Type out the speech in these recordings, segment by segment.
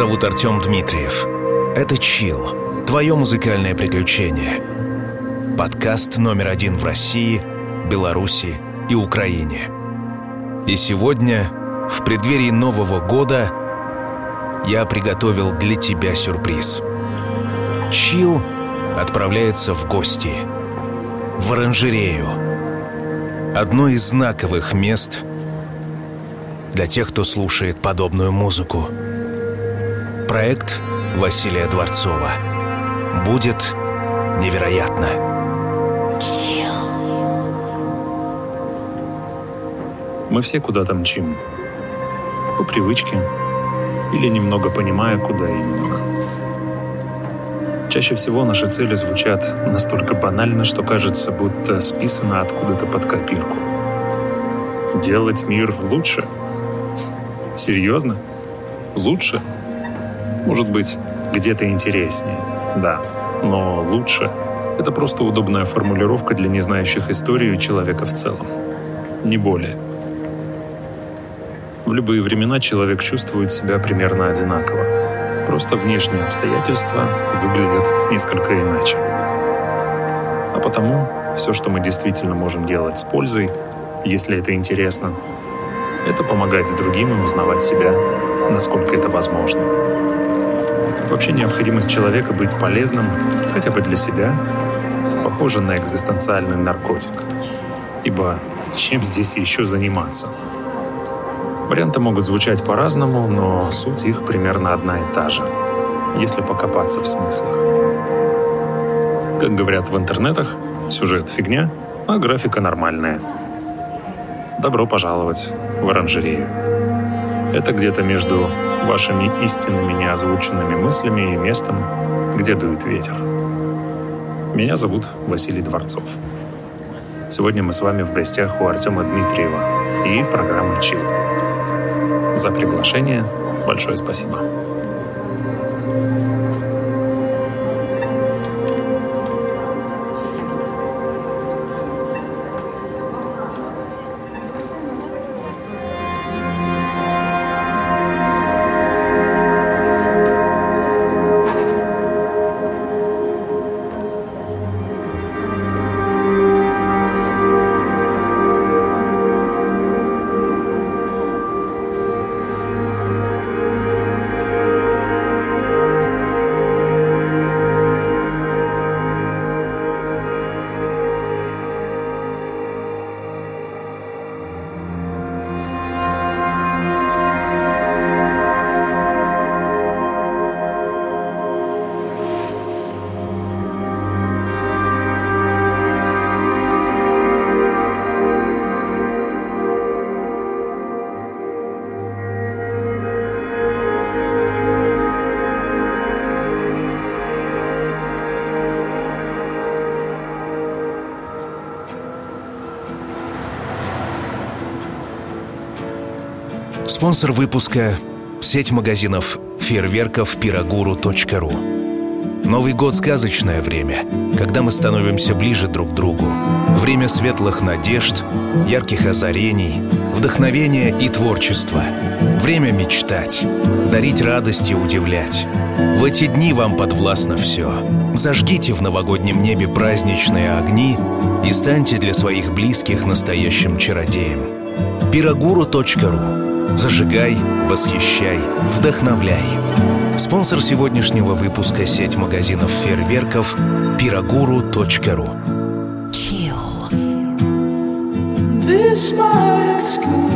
Зовут Артем Дмитриев. Это «Чил» — твое музыкальное приключение. Подкаст номер один в России, Беларуси и Украине. И сегодня, в преддверии Нового года, я приготовил для тебя сюрприз. «Чил» отправляется в гости. В оранжерею. Одно из знаковых мест для тех, кто слушает подобную музыку. Проект Василия Дворцова. Будет невероятно. Мы все куда-то мчим. По привычке или немного понимая, куда именно. Чаще всего наши цели звучат настолько банально, что кажется, будто списано откуда-то под копирку. Делать мир лучше? Серьезно? Лучше? Может быть, где-то интереснее, да. Но лучше — это просто удобная формулировка для не знающих историю человека в целом. Не более. В любые времена человек чувствует себя примерно одинаково. Просто внешние обстоятельства выглядят несколько иначе. А потому все, что мы действительно можем делать с пользой, если это интересно, это помогать другим и узнавать себя, насколько это возможно. Вообще необходимость человека быть полезным, хотя бы для себя, похожа на экзистенциальный наркотик. Ибо чем здесь еще заниматься? Варианты могут звучать по-разному, но суть их примерно одна и та же, если покопаться в смыслах. Как говорят в интернетах, сюжет фигня, а графика нормальная. Добро пожаловать в оранжерею. Это где-то между вашими истинными неозвученными мыслями и местом, где дует ветер. Меня зовут Василий Дворцов. Сегодня мы с вами в гостях у Артема Дмитриева и программы «Чил». За приглашение большое спасибо. Спонсор выпуска – сеть магазинов фейерверков пирогуру.ру. Новый год – сказочное время, когда мы становимся ближе друг к другу. Время светлых надежд, ярких озарений, вдохновения и творчества. Время мечтать, дарить радость и удивлять. В эти дни вам подвластно все. Зажгите в новогоднем небе праздничные огни и станьте для своих близких настоящим чародеем. Пирогуру.ру Зажигай, восхищай, вдохновляй. Спонсор сегодняшнего выпуска – сеть магазинов фейерверков пирогуру.ру. This my excavation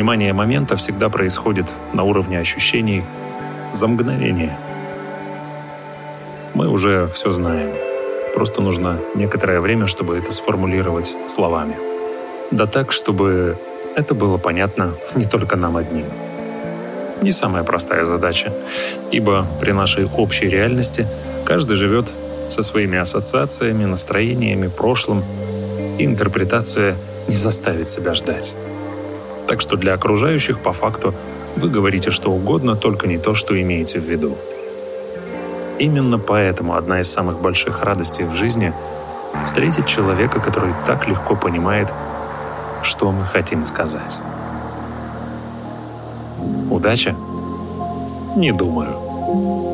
Понимание момента всегда происходит на уровне ощущений за мгновение. Мы уже все знаем. Просто нужно некоторое время, чтобы это сформулировать словами. Да так, чтобы это было понятно не только нам одним. Не самая простая задача, ибо при нашей общей реальности каждый живет со своими ассоциациями, настроениями, прошлым, и интерпретация не заставит себя ждать. Так что для окружающих по факту вы говорите что угодно, только не то, что имеете в виду. Именно поэтому одна из самых больших радостей в жизни — встретить человека, который так легко понимает, что мы хотим сказать. Удача? Не думаю.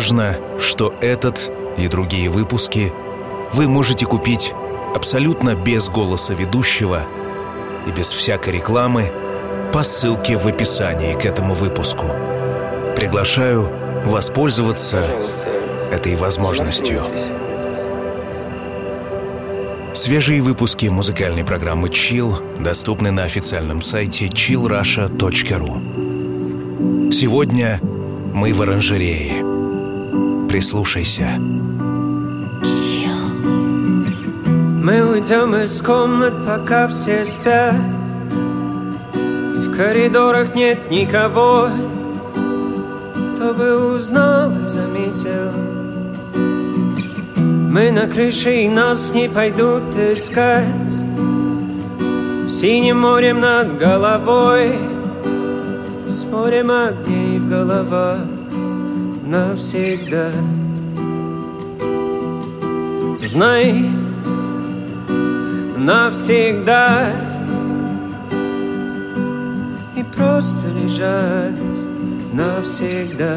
Важно, что этот и другие выпуски вы можете купить абсолютно без голоса ведущего и без всякой рекламы по ссылке в описании к этому выпуску. Приглашаю воспользоваться этой возможностью. Свежие выпуски музыкальной программы Chill доступны на официальном сайте chillrusha.ru. Сегодня мы в оранжерее. Прислушайся. Мы уйдем из комнат, пока все спят. И в коридорах нет никого. Кто бы узнал и заметил. Мы на крыше и нас не пойдут искать. Синим морем над головой. С морем огней в головах навсегда. Знай, навсегда. И просто лежать навсегда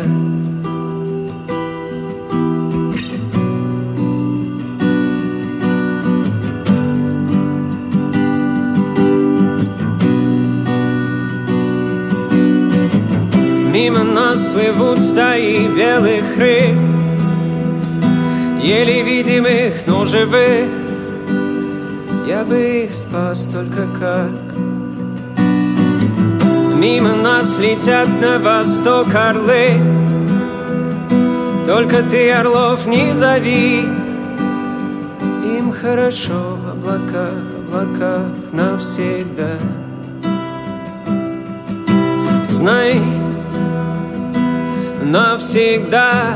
нас плывут стаи белых рыб Еле видимых, но живых Я бы их спас только как. Мимо нас летят на восток орлы. Только ты орлов не зови. Им хорошо в облаках, облаках навсегда. Знай, навсегда.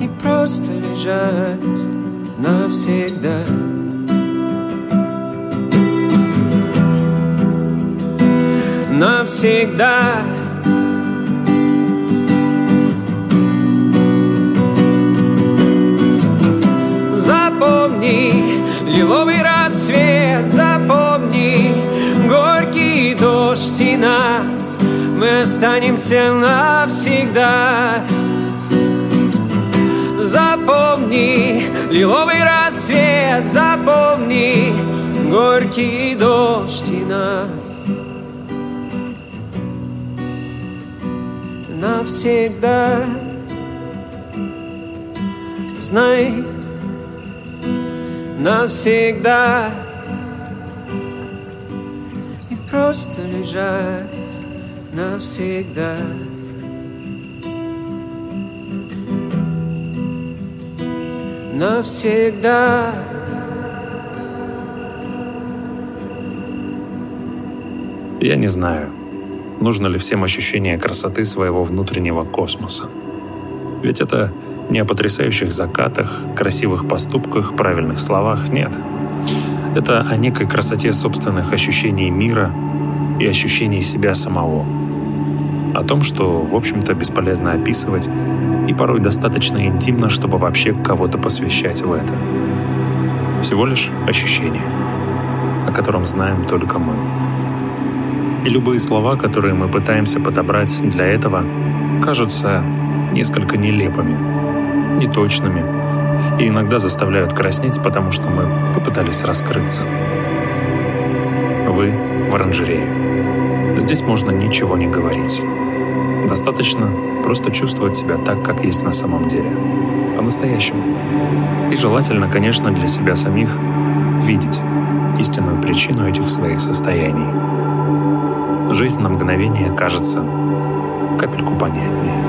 И просто лежать навсегда. Навсегда. Запомни лиловый рассвет Запомни мы останемся навсегда. Запомни лиловый рассвет, запомни горький дождь и нас. Навсегда знай, навсегда и просто лежать навсегда. Навсегда. Я не знаю, нужно ли всем ощущение красоты своего внутреннего космоса. Ведь это не о потрясающих закатах, красивых поступках, правильных словах, нет. Это о некой красоте собственных ощущений мира и ощущении себя самого. О том, что, в общем-то, бесполезно описывать и порой достаточно интимно, чтобы вообще кого-то посвящать в это. Всего лишь ощущение, о котором знаем только мы. И любые слова, которые мы пытаемся подобрать для этого, кажутся несколько нелепыми, неточными и иногда заставляют краснеть, потому что мы попытались раскрыться. Вы в оранжерее. Здесь можно ничего не говорить. Достаточно просто чувствовать себя так, как есть на самом деле. По-настоящему. И желательно, конечно, для себя самих видеть истинную причину этих своих состояний. Жизнь на мгновение кажется капельку понятнее.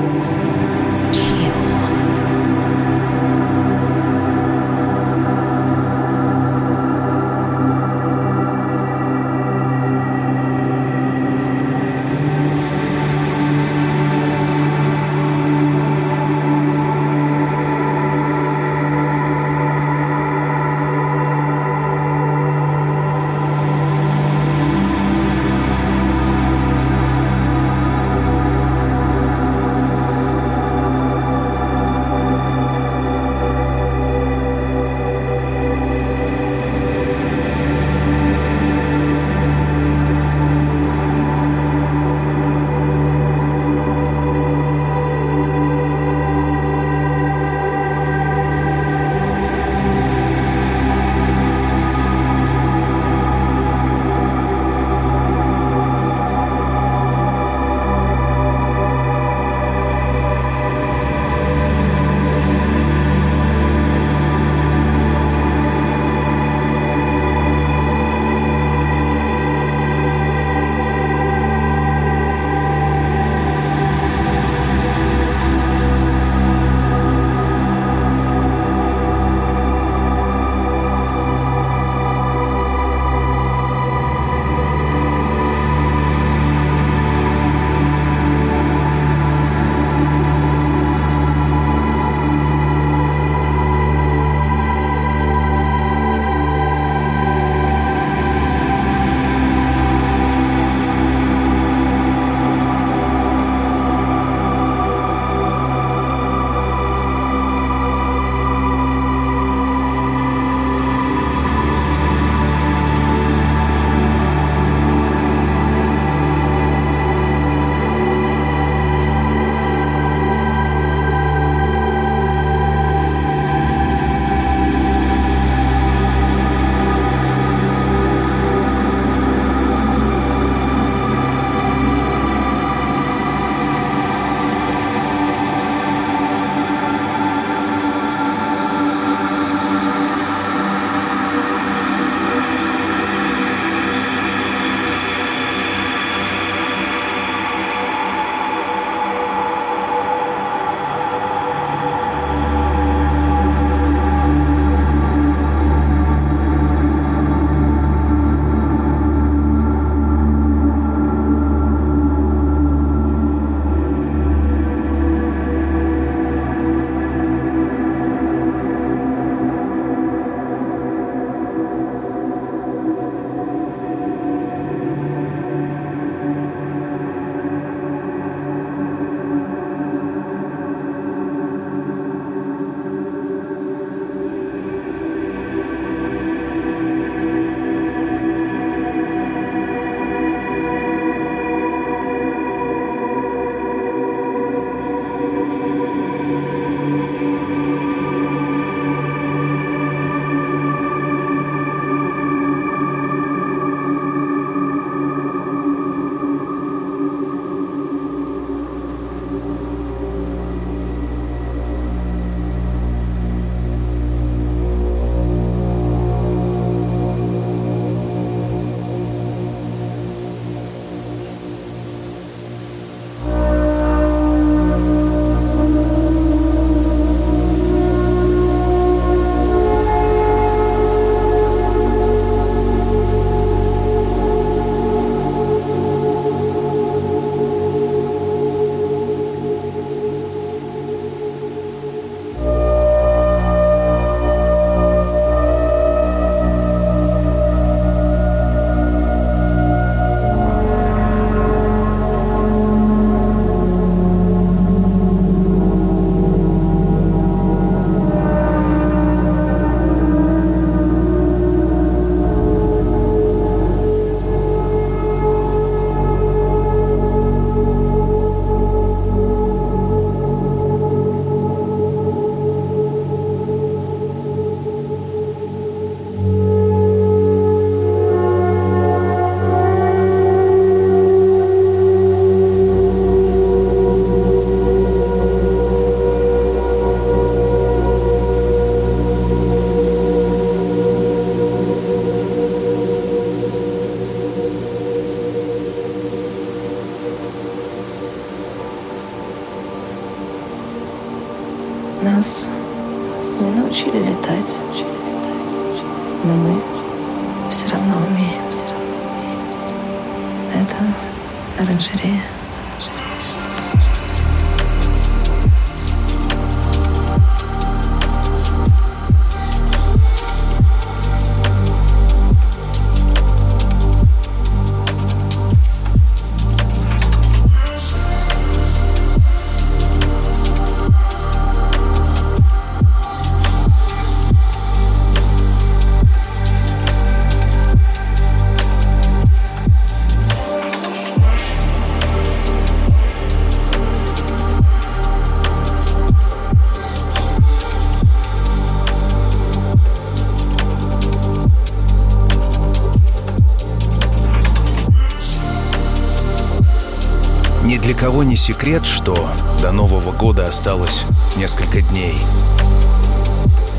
Кого не секрет, что до Нового года осталось несколько дней.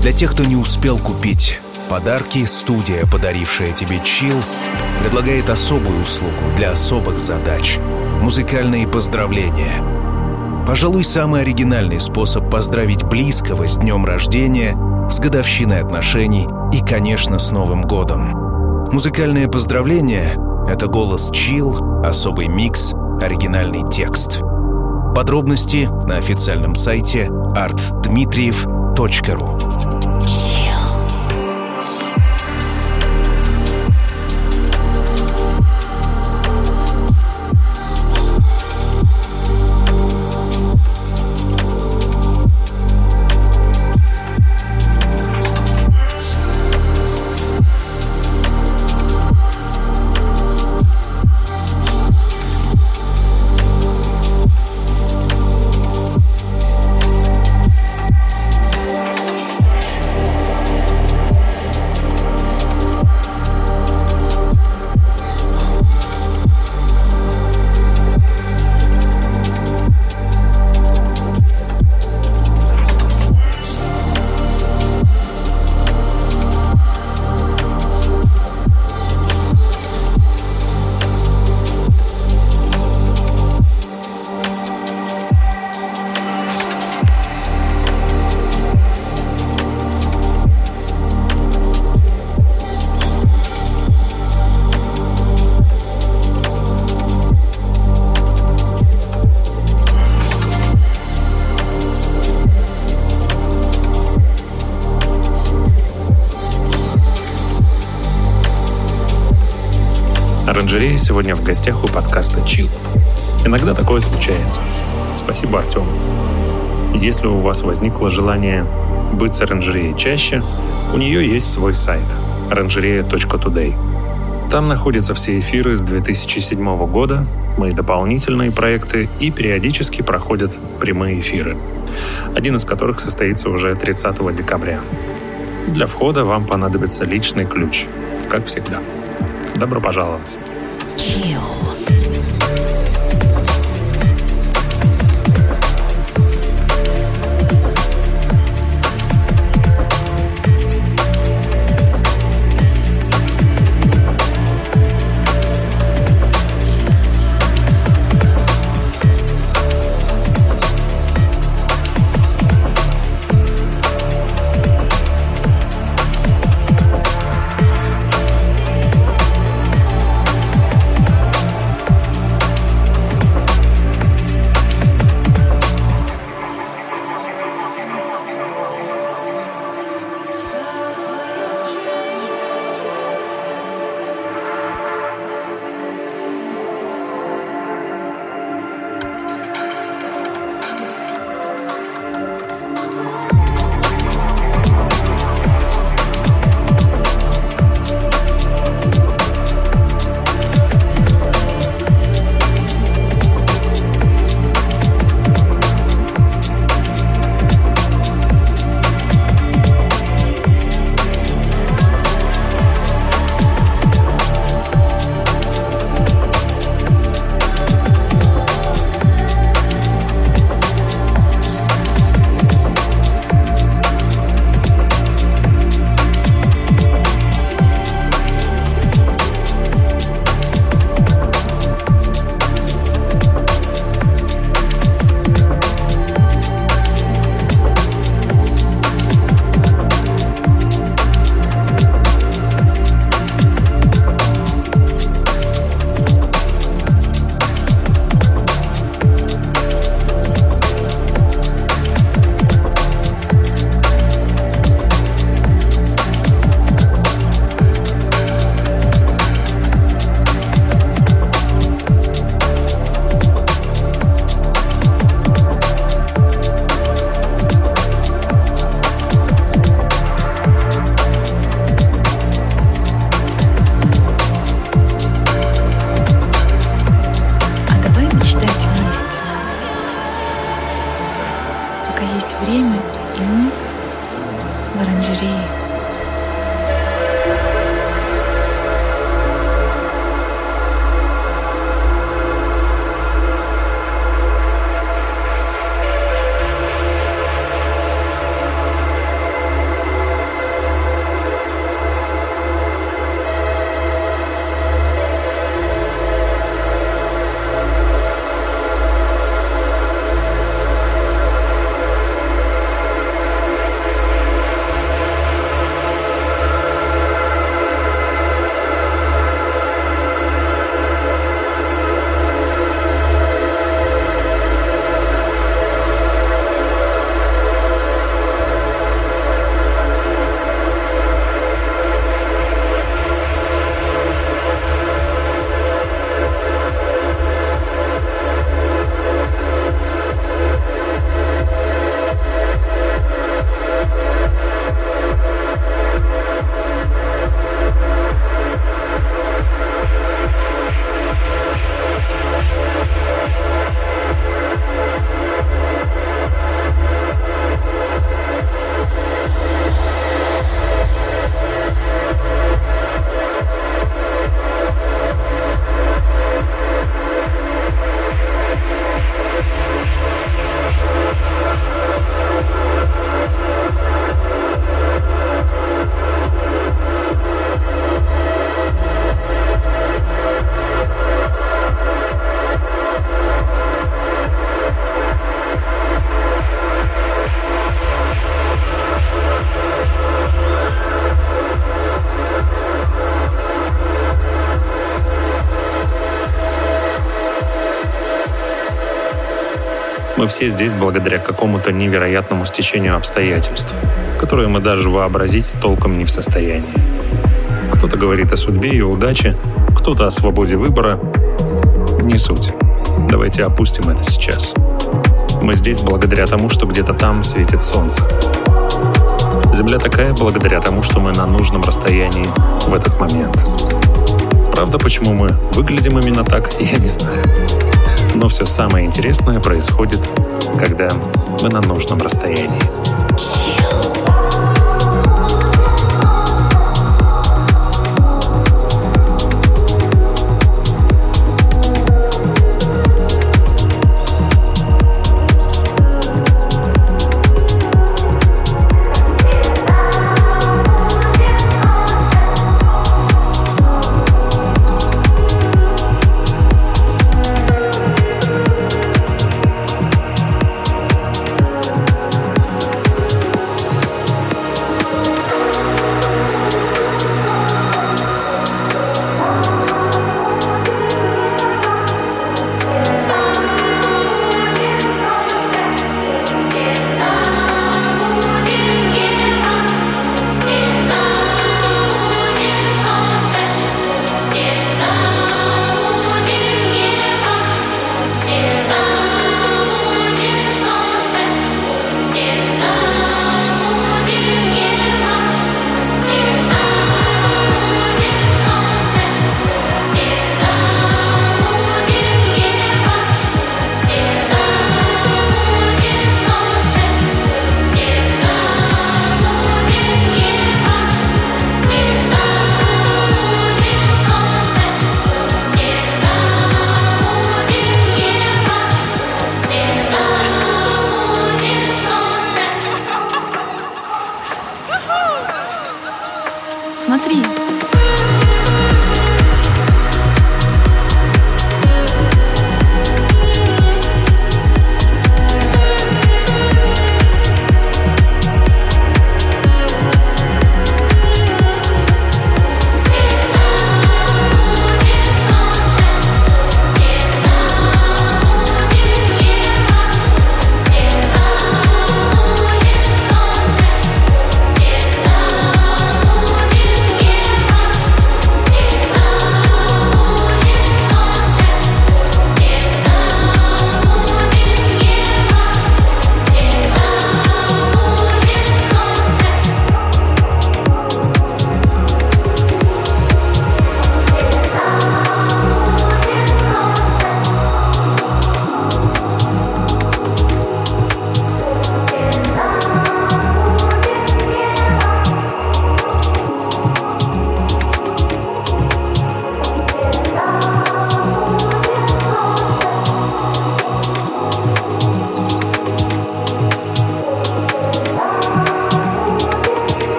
Для тех, кто не успел купить подарки, студия, подарившая тебе чил, предлагает особую услугу для особых задач — музыкальные поздравления. Пожалуй, самый оригинальный способ поздравить близкого с днем рождения, с годовщиной отношений и, конечно, с Новым годом. Музыкальное поздравление — это голос чил, особый микс — оригинальный текст. Подробности на официальном сайте artdmitriev.ru оранжереи сегодня в гостях у подкаста «Чил». Иногда такое случается. Спасибо, Артем. Если у вас возникло желание быть с оранжереей чаще, у нее есть свой сайт – оранжерея.today. Там находятся все эфиры с 2007 года, мои дополнительные проекты и периодически проходят прямые эфиры, один из которых состоится уже 30 декабря. Для входа вам понадобится личный ключ, как всегда. Добро пожаловать! Chill. Мы все здесь благодаря какому-то невероятному стечению обстоятельств, которые мы даже вообразить толком не в состоянии. Кто-то говорит о судьбе и удаче, кто-то о свободе выбора. Не суть. Давайте опустим это сейчас. Мы здесь благодаря тому, что где-то там светит солнце. Земля такая благодаря тому, что мы на нужном расстоянии в этот момент. Правда, почему мы выглядим именно так, я не знаю. Но все самое интересное происходит, когда мы на нужном расстоянии.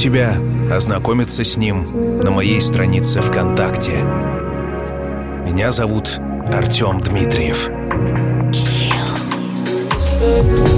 Тебя ознакомиться с ним на моей странице ВКонтакте. Меня зовут Артем Дмитриев. Мой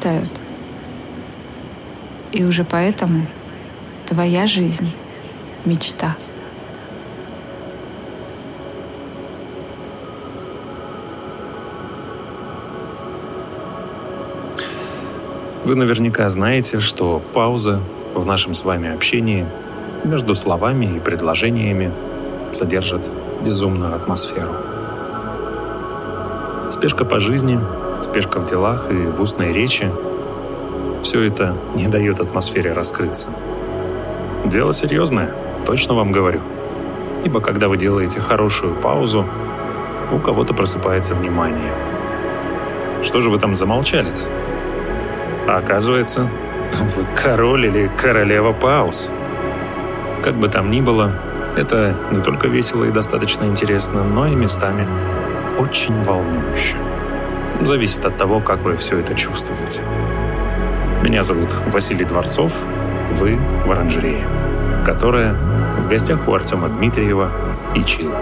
мечтают. И уже поэтому твоя жизнь — мечта. Вы наверняка знаете, что пауза в нашем с вами общении между словами и предложениями содержит безумную атмосферу. Спешка по жизни, спешка в делах и в устной речи – все это не дает атмосфере раскрыться. Дело серьезное, точно вам говорю. Ибо когда вы делаете хорошую паузу, у кого-то просыпается внимание. Что же вы там замолчали-то? А оказывается, вы король или королева пауз. Как бы там ни было, это не только весело и достаточно интересно, но и местами очень волнующе. Зависит от того, как вы все это чувствуете. Меня зовут Василий Дворцов, вы в оранжерее, которая в гостях у Артема Дмитриева и Чил.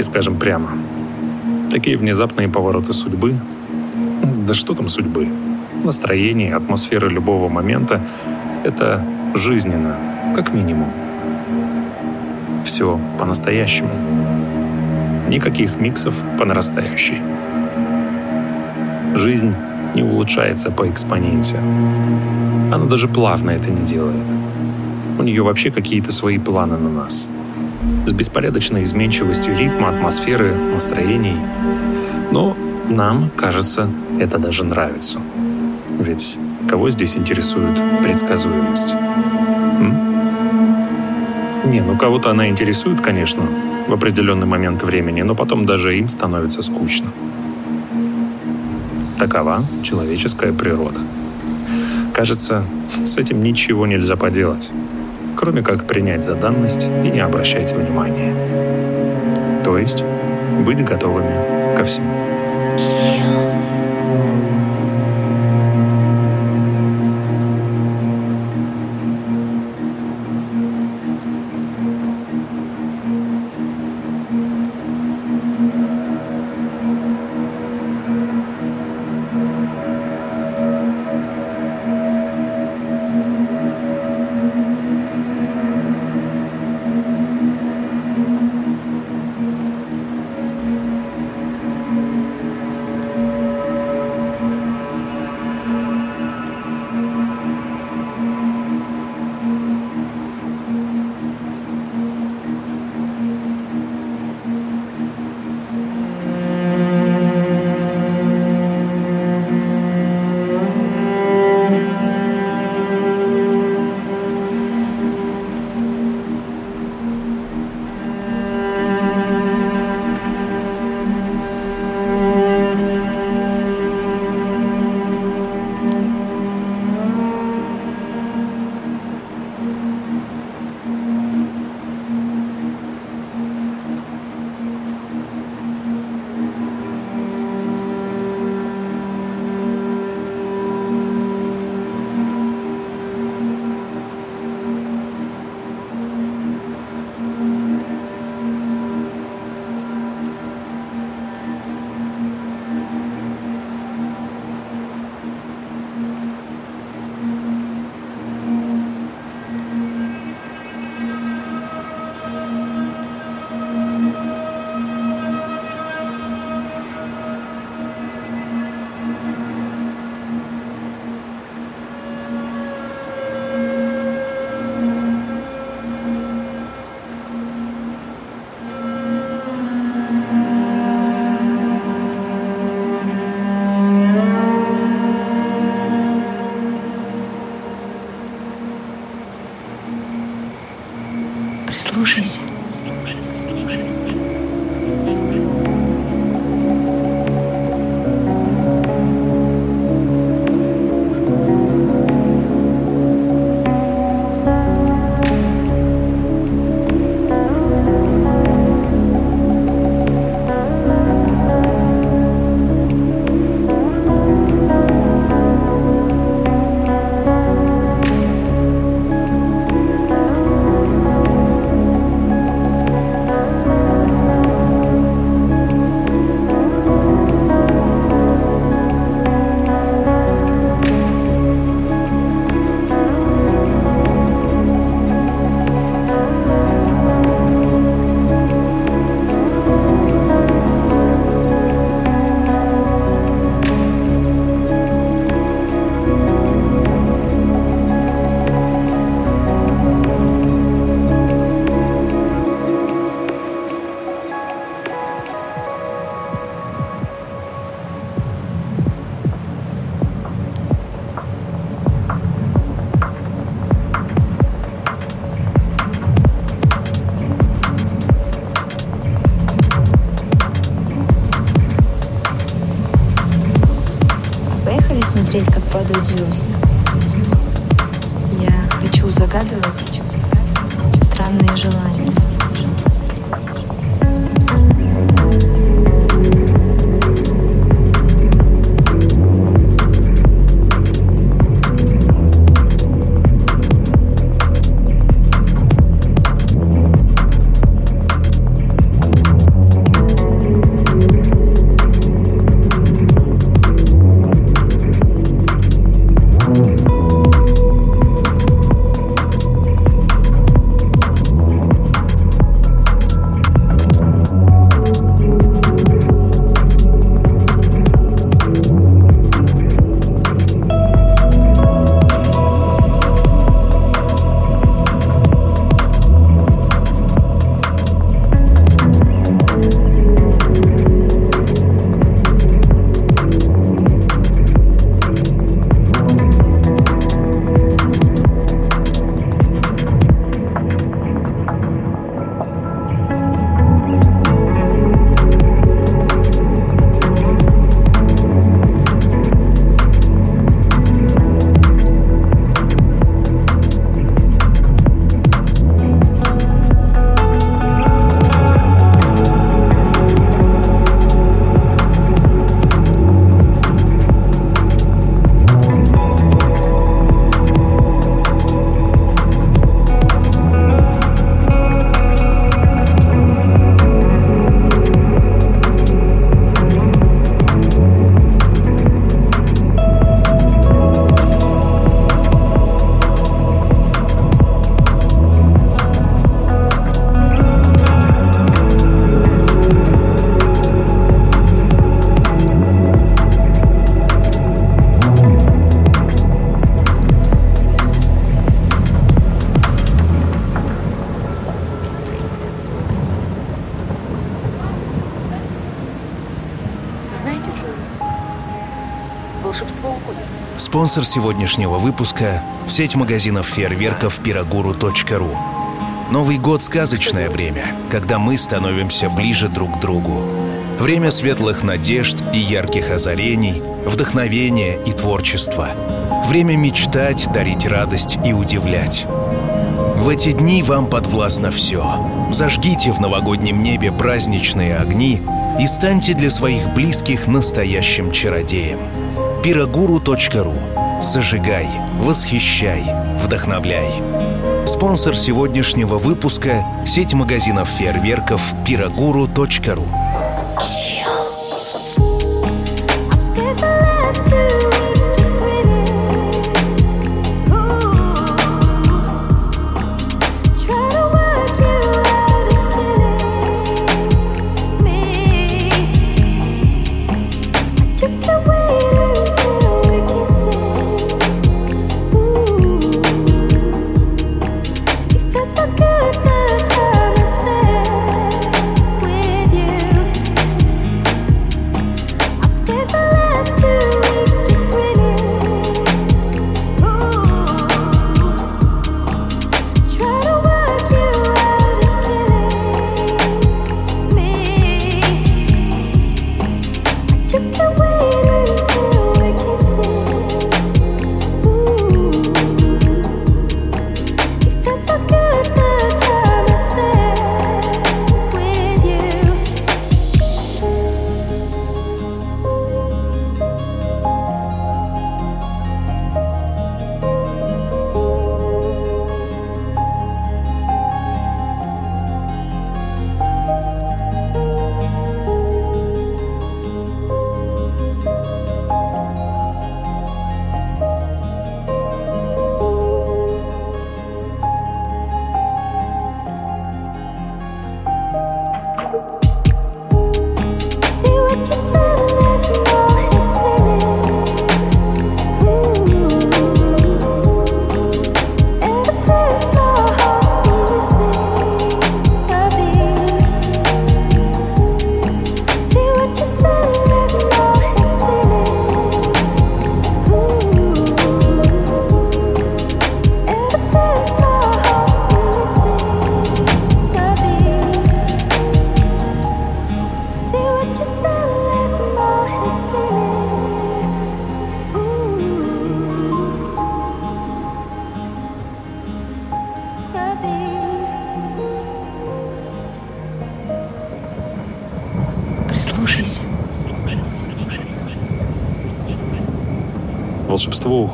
Давайте скажем прямо. Такие внезапные повороты судьбы, да что там судьбы, настроение, атмосфера любого момента — это жизненно, как минимум. Все по-настоящему. Никаких миксов по нарастающей. Жизнь не улучшается по экспоненте. Она даже плавно это не делает. У нее вообще какие-то свои планы на нас. С беспорядочной изменчивостью ритма, атмосферы, настроений. Но нам, кажется, это даже нравится. Ведь кого здесь интересует предсказуемость? М? Не, ну кого-то она интересует, конечно, в определенный момент времени, но потом даже им становится скучно. Такова человеческая природа. Кажется, с этим ничего нельзя поделать, кроме как принять за данность и не обращать внимания. То есть быть готовыми ко всему. Спонсор сегодняшнего выпуска – сеть магазинов фейерверков пирогуру.ру. Новый год – сказочное время, когда мы становимся ближе друг к другу. Время светлых надежд и ярких озарений, вдохновения и творчества. Время мечтать, дарить радость и удивлять. В эти дни вам подвластно все. Зажгите в новогоднем небе праздничные огни и станьте для своих близких настоящим чародеем. Пирогуру.ру. Зажигай, восхищай, вдохновляй. Спонсор сегодняшнего выпуска – сеть магазинов фейерверков Пирогуру.ру. Волшебство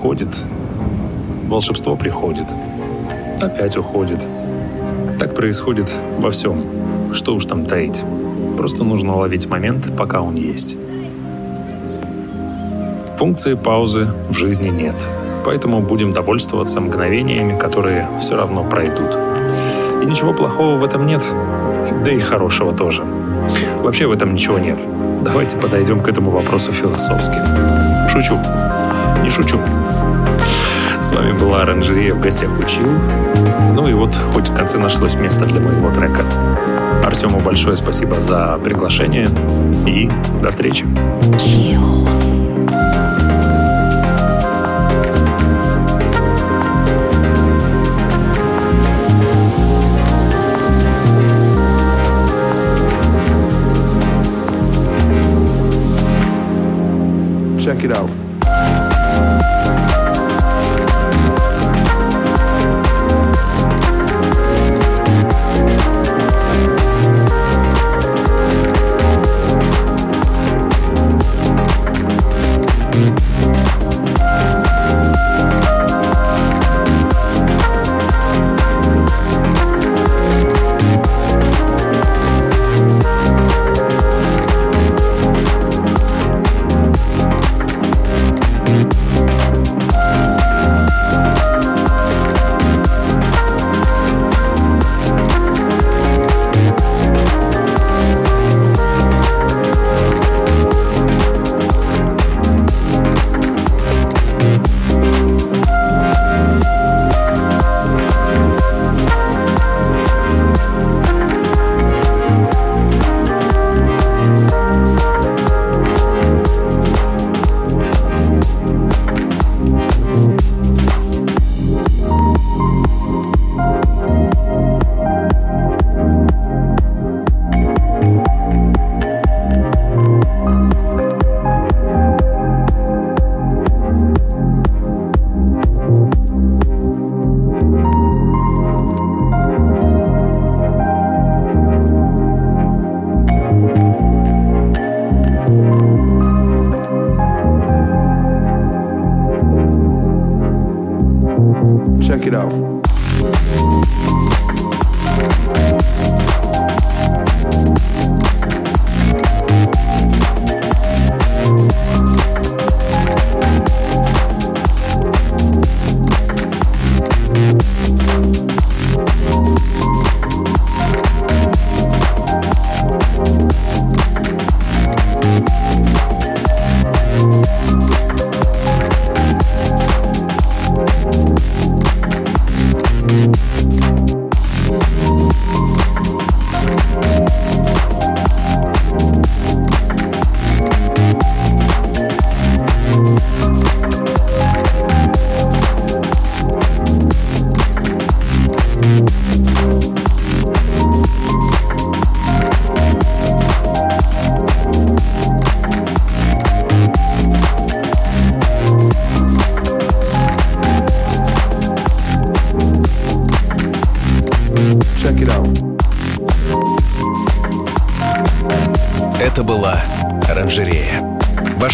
уходит, волшебство приходит, опять уходит. Так происходит во всем, что уж там таить. Просто нужно ловить момент, пока он есть. Функции паузы в жизни нет, поэтому будем довольствоваться мгновениями, которые все равно пройдут. И ничего плохого в этом нет, да и хорошего тоже. Вообще в этом ничего нет. Давайте подойдем к этому вопросу философски. Шучу. Не шучу. С вами была оранжерея в гостях учил. Ну и вот хоть в конце нашлось место для моего трека. Артему большое спасибо за приглашение и до встречи. Check it out.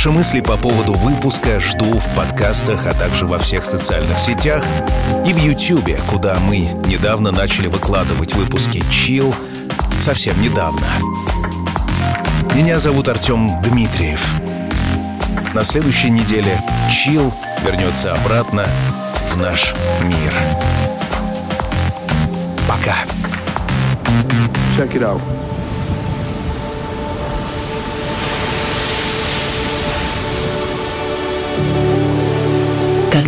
Ваши мысли по поводу выпуска жду в подкастах, а также во всех социальных сетях и в Ютьюбе, куда мы недавно начали выкладывать выпуски Chill, совсем недавно. Меня зовут Артем Дмитриев. На следующей неделе Chill вернется обратно в наш мир. Пока. Check it out.